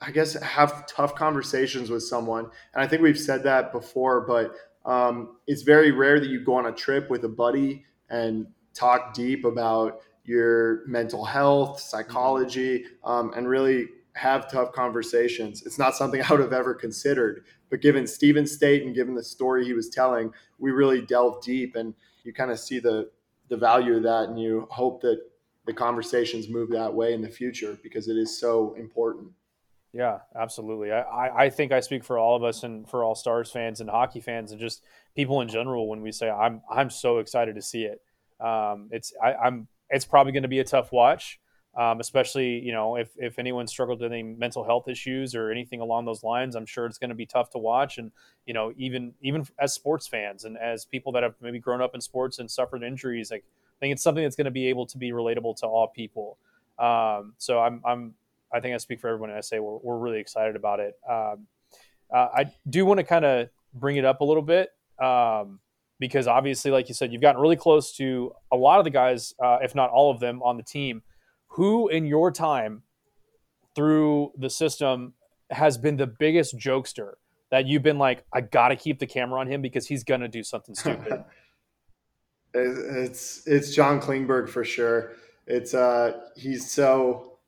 I guess have tough conversations with someone. And I think we've said that before, but um, it's very rare that you go on a trip with a buddy and talk deep about your mental health, psychology, um, and really have tough conversations. It's not something I would have ever considered. But given Steven State and given the story he was telling, we really delved deep and you kind of see the the value of that and you hope that the conversations move that way in the future because it is so important. Yeah, absolutely. I, I think I speak for all of us and for all Stars fans and hockey fans and just people in general when we say I'm I'm so excited to see it. Um, it's I, I'm it's probably going to be a tough watch, um, especially you know if if anyone struggled with any mental health issues or anything along those lines. I'm sure it's going to be tough to watch, and you know even even as sports fans and as people that have maybe grown up in sports and suffered injuries, like I think it's something that's going to be able to be relatable to all people. Um, so I'm I'm I think I speak for everyone and I say we're, we're really excited about it. Um, uh, I do want to kind of bring it up a little bit um, because obviously, like you said, you've gotten really close to a lot of the guys, uh, if not all of them, on the team. Who in your time through the system has been the biggest jokester that you've been like, I got to keep the camera on him because he's gonna do something stupid? it's it's John Klingberg for sure. It's uh he's so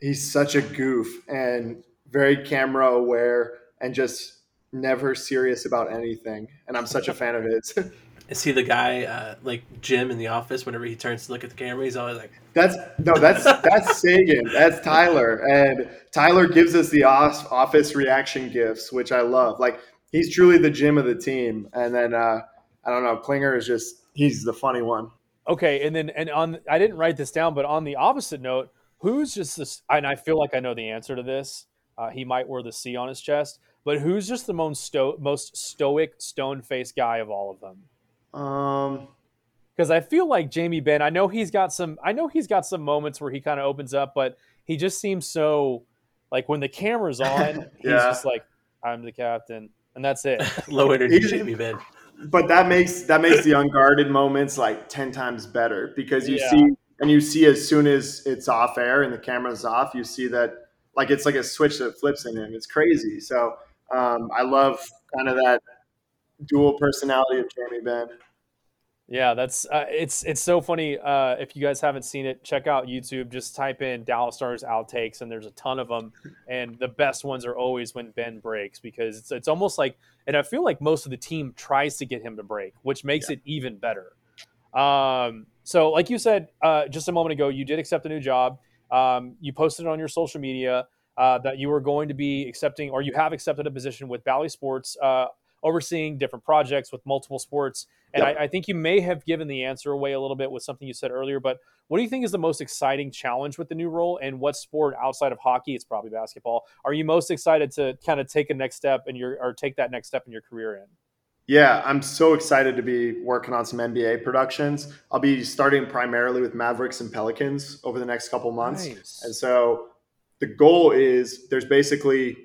he's such a goof and very camera aware and just never serious about anything. And I'm such a fan of his. Is he the guy uh, like Jim in the office? Whenever he turns to look at the camera, he's always like, "That's no, that's that's Seguin. That's Tyler." And Tyler gives us the office reaction gifts, which I love. Like he's truly the Jim of the team. And then uh, I don't know, Klinger is just he's the funny one. Okay, and then and on I didn't write this down, but on the opposite note, who's just this? And I feel like I know the answer to this. Uh, he might wear the C on his chest, but who's just the most sto- most stoic, stone faced guy of all of them? Um, because I feel like Jamie Benn. I know he's got some. I know he's got some moments where he kind of opens up, but he just seems so like when the camera's on, he's yeah. just like, "I'm the captain," and that's it. Low energy Jamie Benn. But that makes that makes the unguarded moments like ten times better because you yeah. see and you see as soon as it's off air and the camera's off, you see that like it's like a switch that flips in him. It's crazy. So um, I love kind of that dual personality of Jamie Benn. Yeah, that's uh, it's it's so funny. Uh, if you guys haven't seen it, check out YouTube. Just type in Dallas Stars outtakes, and there's a ton of them. And the best ones are always when Benn breaks because it's it's almost like, and I feel like most of the team tries to get him to break, which makes yeah. it even better. Um, so, like you said uh, just a moment ago, you did accept a new job. Um, you posted it on your social media uh, that you were going to be accepting, or you have accepted a position with Bally Sports, uh, overseeing different projects with multiple sports. And yep. I, I, think you may have given the answer away a little bit with something you said earlier. But what do you think is the most exciting challenge with the new role, and what sport outside of hockey? It's probably basketball. Are you most excited to kind of take a next step in your, or take that next step in your career in? Yeah, I'm so excited to be working on some NBA productions. I'll be starting primarily with Mavericks and Pelicans over the next couple months. Nice. And so the goal is there's basically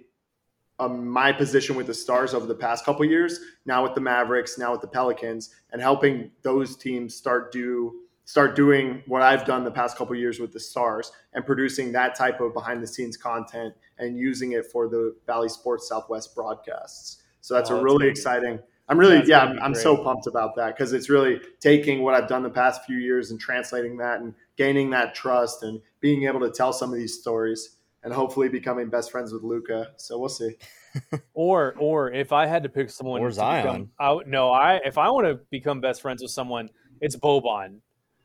um, my position with the Stars over the past couple years, now with the Mavericks, now with the Pelicans, and helping those teams start do start doing what I've done the past couple years with the Stars and producing that type of behind the scenes content and using it for the Bally Sports Southwest broadcasts. So that's oh, a really exciting. I'm really, That's yeah, I'm, I'm so pumped about that because it's really taking what I've done the past few years and translating that and gaining that trust and being able to tell some of these stories and hopefully becoming best friends with Luka. So we'll see. or, or if I had to pick someone, or Zion. Become, I, no, I if I want to become best friends with someone, it's Boban.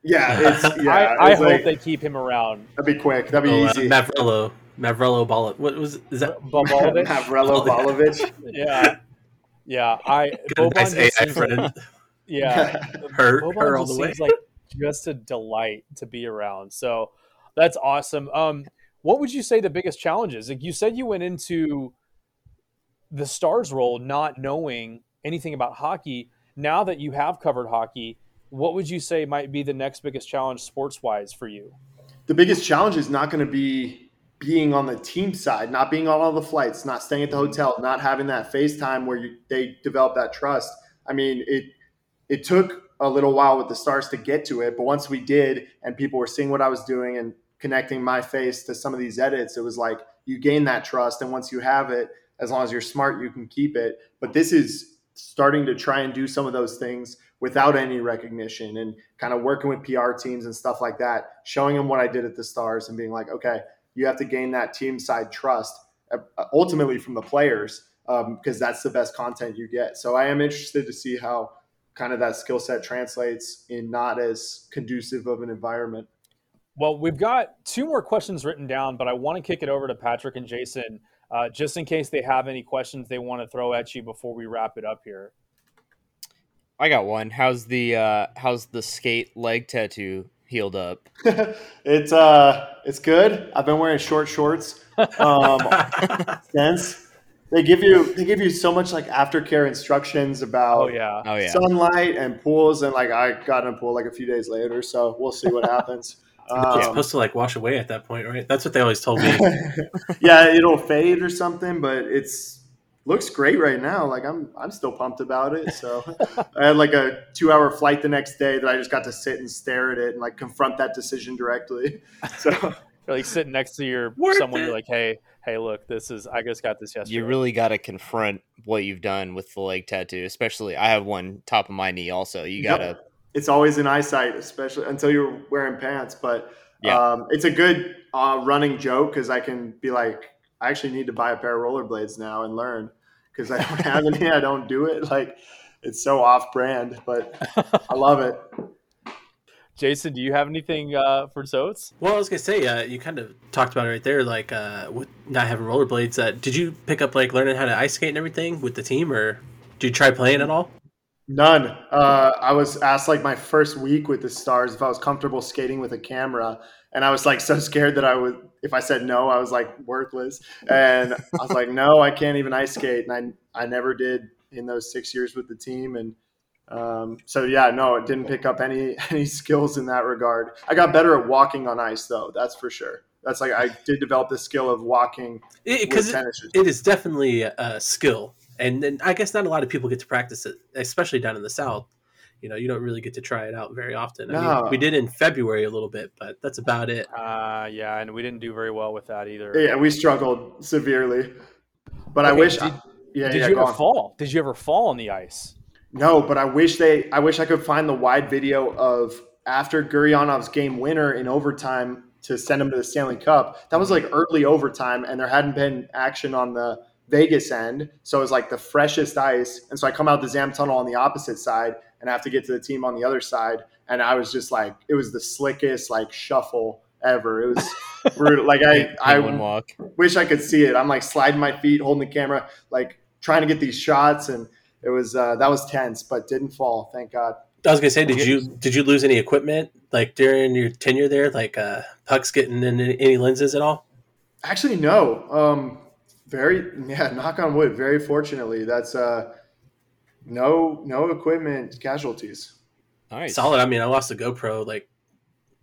Yeah, it's, yeah. I, I hope like, they keep him around. That'd be quick. That'd be oh, easy. Uh, Mavrello, Mavrello Ball. What was is that? Balovic? Mavrello Balovic. yeah. Yeah, I Boban nice AI friend. Like, yeah, her Boban her all the way. like just a delight to be around. So that's awesome. Um, what would you say the biggest challenge is? Like you said, you went into the stars role not knowing anything about hockey. Now that you have covered hockey, what would you say might be the next biggest challenge sports wise for you? the biggest challenge is not going to be being on the team side, not being on all the flights, not staying at the hotel, not having that FaceTime where you, they develop that trust. I mean, it it took a little while with the stars to get to it, but once we did, and people were seeing what I was doing and connecting my face to some of these edits, it was like you gain that trust, and once you have it, as long as you're smart, you can keep it. But this is starting to try and do some of those things without any recognition and kind of working with PR teams and stuff like that, showing them what I did at the Stars and being like, okay, you have to gain that team side trust uh, ultimately from the players because um, that's the best content you get. So I am interested to see how kind of that skill set translates in not as conducive of an environment. Well, we've got two more questions written down, but I want to kick it over to Patrick and Jason uh, just in case they have any questions they want to throw at you before we wrap it up here. I got one. How's the uh, how's the skate leg tattoo healed up? it's uh it's good. I've been wearing short shorts um, since. They give you they give you so much like aftercare instructions about oh yeah oh yeah sunlight and pools and like I got in a pool like a few days later, so we'll see what happens. Um, it's supposed to like wash away at that point, right? That's what they always told me. yeah, it'll fade or something, but it's looks great right now. Like I'm I'm still pumped about it. So I had like a two hour flight the next day that I just got to sit and stare at it and like confront that decision directly. So you're like sitting next to your someone, you're like, hey, hey, look, this is I just got this yesterday. You really got to confront what you've done with the leg tattoo, especially I have one top of my knee. Also, you got to. Yep it's always in eyesight, especially until you're wearing pants. But yeah. um, it's a good uh, running joke because I can be like, I actually need to buy a pair of rollerblades now and learn because I don't have any. I don't do it. Like it's so off brand, but I love it. Jason, do you have anything uh, for Zoats? Well, I was gonna say, uh, you kind of talked about it right there, like uh, with not having rollerblades. Uh, did you pick up like learning how to ice skate and everything with the team, or did you try playing at all? None. Uh, I was asked like my first week with the Stars if I was comfortable skating with a camera, and I was like so scared that I would. If I said no, I was like worthless, and I was like, no, I can't even ice skate, and I I never did in those six years with the team, and um, so yeah, no, it didn't pick up any any skills in that regard. I got better at walking on ice though, that's for sure. That's like I did develop the skill of walking because it, it is definitely a skill and then I guess not a lot of people get to practice it, especially down in the South. You know, you don't really get to try it out very often. No. I mean, we did in February a little bit, but that's about it. Uh, yeah, and we didn't do very well with that either. Yeah, we struggled severely. But okay, I wish. Did, I, yeah, did yeah, you ever on. fall? Did you ever fall on the ice? No, but I wish they. I wish I could find the wide video of after Gurianov's game winner in overtime to send him to the Stanley Cup. That was like early overtime, and there hadn't been action on the Vegas end. So it was like the freshest ice. And so I come out the Zam tunnel on the opposite side and I have to get to the team on the other side. And I was just like, it was the slickest like shuffle ever. It was brutal. Like I, I walk. wish I could see it. I'm like sliding my feet, holding the camera, like trying to get these shots. And it was, uh, that was tense, but didn't fall. Thank God. I was gonna say, did you did you lose any equipment like during your tenure there, like uh, pucks getting in any lenses at all? Actually, no. Um, very yeah knock on wood very fortunately that's uh no no equipment casualties. All right solid. I mean i lost a gopro like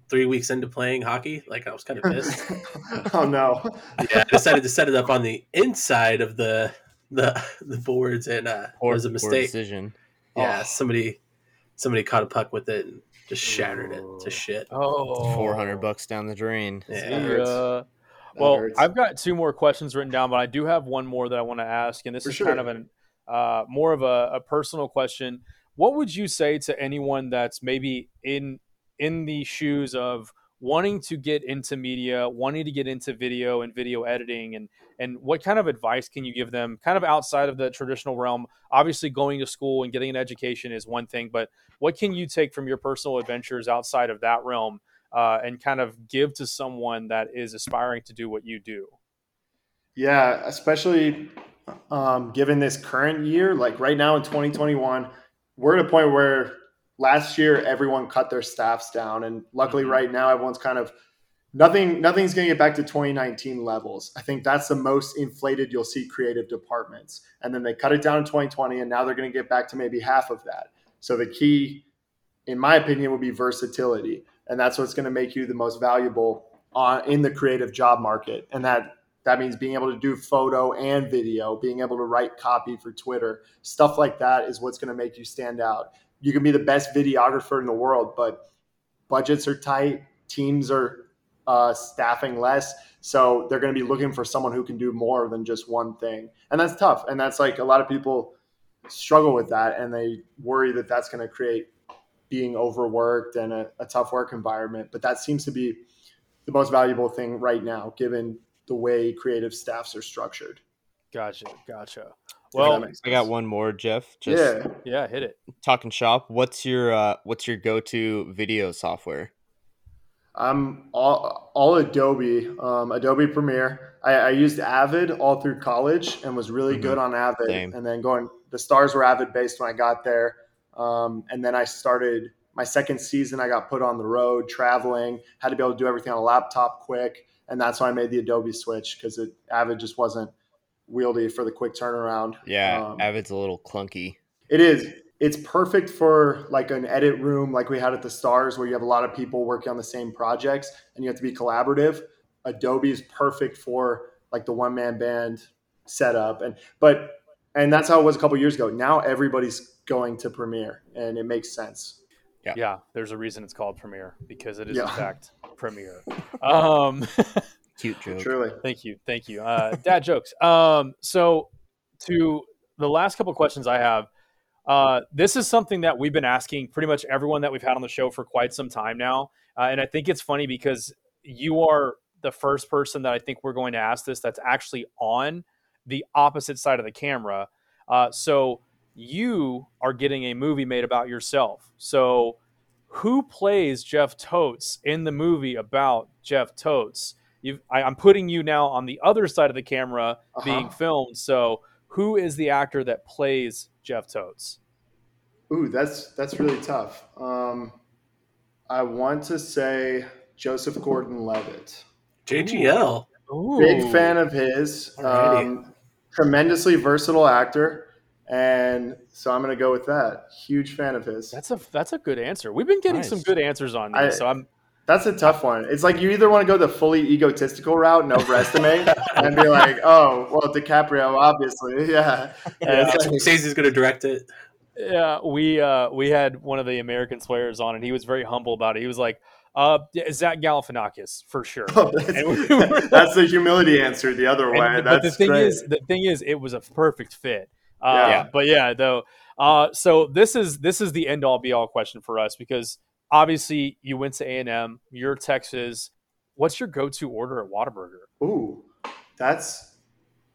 three weeks into playing hockey. Like i was kind of pissed. Oh no. Yeah i decided to set it up on the inside of the the the boards and uh it was a mistake. decision. Yeah oh. somebody somebody caught a puck with it and just shattered it to shit. Oh. 400 bucks down the drain. Yeah well, hurts. I've got two more questions written down, but I do have one more that I want to ask, and this For is sure. kind of an uh, more of a, a personal question. What would you say to anyone that's maybe in in the shoes of wanting to get into media, wanting to get into video and video editing and and what kind of advice can you give them kind of outside of the traditional realm? Obviously going to school and getting an education is one thing, but what can you take from your personal adventures outside of that realm uh, and kind of give to someone that is aspiring to do what you do? Yeah, especially um, given this current year, like right now in 2021, we're at a point where last year everyone cut their staffs down, and luckily mm-hmm. right now everyone's kind of nothing. Nothing's going to get back to 2019 levels. I think that's the most inflated you'll see creative departments, and then they cut it down in 2020, and now they're going to get back to maybe half of that. So the key, in my opinion, would be versatility and that's what's going to make you the most valuable uh, in the creative job market, and that that means being able to do photo and video, being able to write copy for Twitter, stuff like that is what's going to make you stand out. You can be the best videographer in the world, but budgets are tight, teams are uh, staffing less, so they're going to be looking for someone who can do more than just one thing, and that's tough. And that's like a lot of people struggle with that, and they worry that that's going to create being overworked and a, a tough work environment. But that seems to be the most valuable thing right now, given the way creative staffs are structured. Gotcha, gotcha. Well, I got one more, Jeff. Just yeah, yeah, hit it. Talking shop. What's your uh, what's your go to video software? I'm all, all Adobe, um, Adobe Premiere. I, I, used Avid all through college and was really mm-hmm. good on Avid. Same. And then going, the stars were Avid based when I got there. Um, and then I started my second season. I got put on the road, traveling, had to be able to do everything on a laptop quick and that's why I made the Adobe switch because it Avid just wasn't wieldy for the quick turnaround. Yeah, um, Avid's a little clunky. It is. It's perfect for like an edit room like we had at the Stars where you have a lot of people working on the same projects and you have to be collaborative. Adobe is perfect for like the one man band setup and but and that's how it was a couple years ago. Now everybody's going to Premiere and it makes sense. Yeah. yeah, there's a reason it's called Premiere because it is yeah. in fact Premiere. Um, Cute joke. Truly. Thank you, thank you. Uh, dad jokes. Um, so to the last couple questions I have. Uh, this is something that we've been asking pretty much everyone that we've had on the show for quite some time now, uh, and I think it's funny because you are the first person that I think we're going to ask this that's actually on the opposite side of the camera. Uh, so you are getting a movie made about yourself. So, who plays Jeff Totes in the movie about Jeff Totes? I, am putting you now on the other side of the camera uh-huh. being filmed. So, who is the actor that plays Jeff Totes? Ooh, that's that's really tough. Um, I want to say Joseph Gordon-Levitt. JGL. Ooh. Big fan of his. Um, tremendously versatile actor and so I'm going to go with that. Huge fan of his. That's a that's a good answer. We've been getting nice. some good answers on these, I, so I'm. That's a tough one. It's like you either want to go the fully egotistical route, no overestimate, and be like, oh, well, DiCaprio, obviously, yeah. yeah like, Scorsese's going to direct it. Yeah, we uh, we had one of the American swears on, and he was very humble about it. He was like, uh, Zach Galifianakis for sure. Oh, that's, we that's, the humility answer the other way. And, but the thing great. is, the thing is, it was a perfect fit. Uh, yeah. But yeah, though. Uh, so this is this is the end all be all question for us because obviously you went to A and M. You're Texas. What's your go to order at Whataburger? Ooh, that's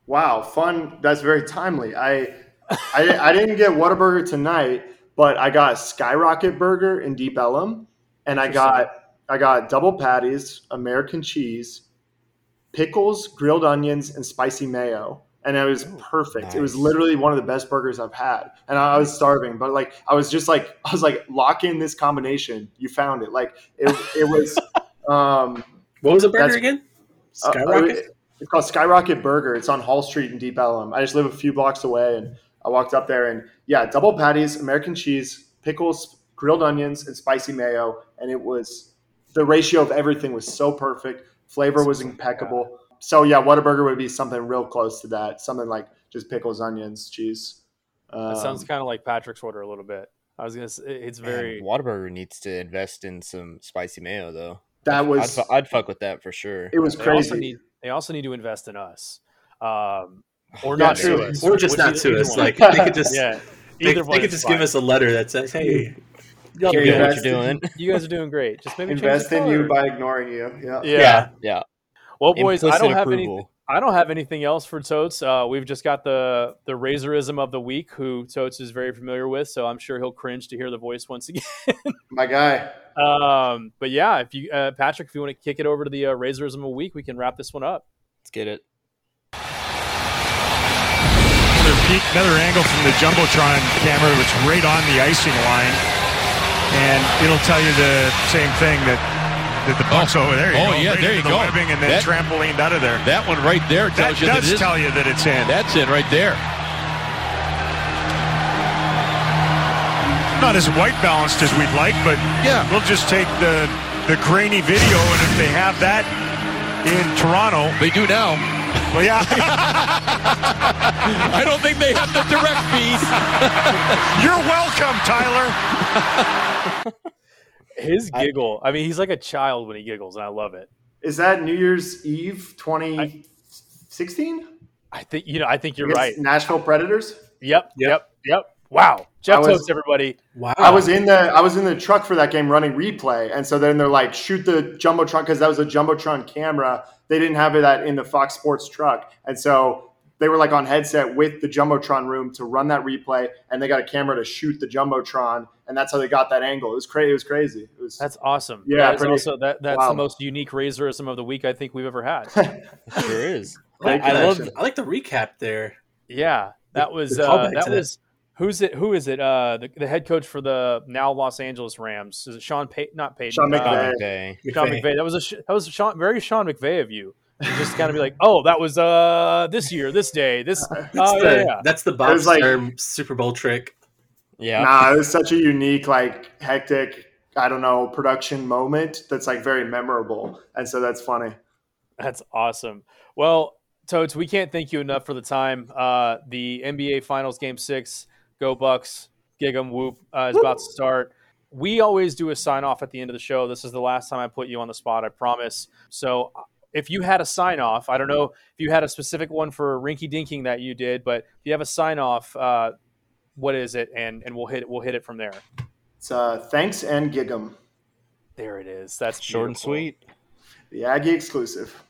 wow, fun. That's very timely. I I, I didn't get Whataburger tonight, but I got Skyrocket Burger in Deep Ellum, and I got I got double patties, American cheese, pickles, grilled onions, and spicy mayo and it was perfect. Nice. It was literally one of the best burgers I've had, and I was starving, but like I was just like I was like lock in this combination. You found it. Like it, it was. um What was the burger again? Uh, Skyrocket. Uh, it's called Skyrocket Burger. It's on Hall Street in Deep Ellum. I just live a few blocks away, and I walked up there, and yeah, double patties, American cheese, pickles, grilled onions, and spicy mayo, and it was the ratio of everything was so perfect. Flavor was impeccable so yeah, Whataburger would be something real close to that. Something like just pickles, onions, cheese. Um, that sounds um, kind of like Patrick's order a little bit. I was gonna say it's very man, Whataburger needs to invest in some spicy mayo though. That was I'd, I'd fuck with that for sure. It was they crazy. Also need, they also need to invest in us, um, or not to us, or just not to us. Like they could just yeah, they, they could just fine. give us a letter that says, "Hey, you what you're doing. You guys are doing great. Just maybe invest in you by ignoring you. Yeah, yeah, yeah. yeah. Well, boys, I don't have any. I don't have anything else for Totes. Uh, we've just got the the Razorism of the week, who Totes is very familiar with, so I'm sure he'll cringe to hear the voice once again. My guy. Um, but yeah, if you, uh, Patrick, if you want to kick it over to the uh, Razorism of the week, we can wrap this one up. Let's get it. Another peek, another angle from the jumbotron camera, which right on the icing line, and it'll tell you the same thing that the, the puck's oh. over there. oh, go. yeah, right there you the go. Webbing and then that, trampolined out of there. That one right there tells that you does that tell you that it's in. That's it right there. Not as white balanced as we'd like, but yeah, we'll just take the the grainy video, and if they have that in Toronto. They do now. Well, yeah, I don't think they have the direct fees. you're welcome, Tyler. His giggle. I mean, he's like a child when he giggles, and I love it. Is that New Year's Eve 2016? I think you know. I think you're right. Nashville Predators. Yep. Yep. Yep. Wow. Jeff I was- Totes, everybody. Wow. I was in the I was in the truck for that game running replay, and so then they're like, shoot the jumbotron because that was a jumbotron camera. They didn't have it that in the Fox Sports truck, and so they were like on headset with the jumbotron room to run that replay, and they got a camera to shoot the jumbotron, and that's how they got that angle. It was crazy. It was crazy. It was That's awesome. Yeah, That is pretty- also that that's wow. the most unique razorism of the week I think we've ever had. Sure is. Great I love. I like the recap there. yeah, that was the uh, that to that. was who's it? Who is it? Uh, the, the head coach for the now Los Angeles Rams is it Sean Pay- Not Payton. Sean uh, McVay. Okay. Sean McVay. That was a that was Sean, very Sean McVay of you. You just kind of be like, oh, that was uh this year, this day, this. That's, Oh the, yeah, yeah. that's the Bob was like- Super Bowl trick. Yeah. Nah, it was such a unique, like hectic, I don't know, production moment that's like very memorable, and so that's funny. That's awesome. Well, Totes, we can't thank you enough for the time. Uh, the NBA Finals Game Six, Go Bucks, Gig 'em Whoop uh, is about to start. We always do a sign off at the end of the show. This is the last time I put you on the spot. I promise. So, uh, if you had a sign off, I don't know if you had a specific one for Rinky Dinking that you did, but if you have a sign off, uh, what is it? And and we'll hit it. We'll hit it from there. It's uh, thanks and Gig'em, There it is. That's Short and sweet. the Aggie exclusive.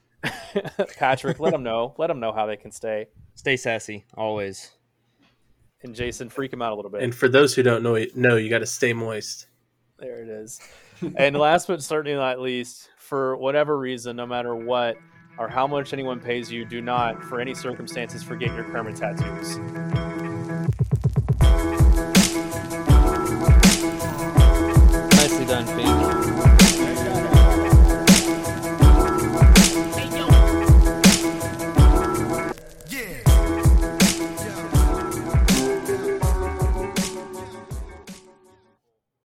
Patrick, let them know. Let them know how they can stay. Stay sassy, always. And Jason, freak him out a little bit. And for those who don't know, know you got to stay moist. There it is. and last but certainly not least, for whatever reason, no matter what or how much anyone pays you, do not, for any circumstances, forget your Kermit tattoos.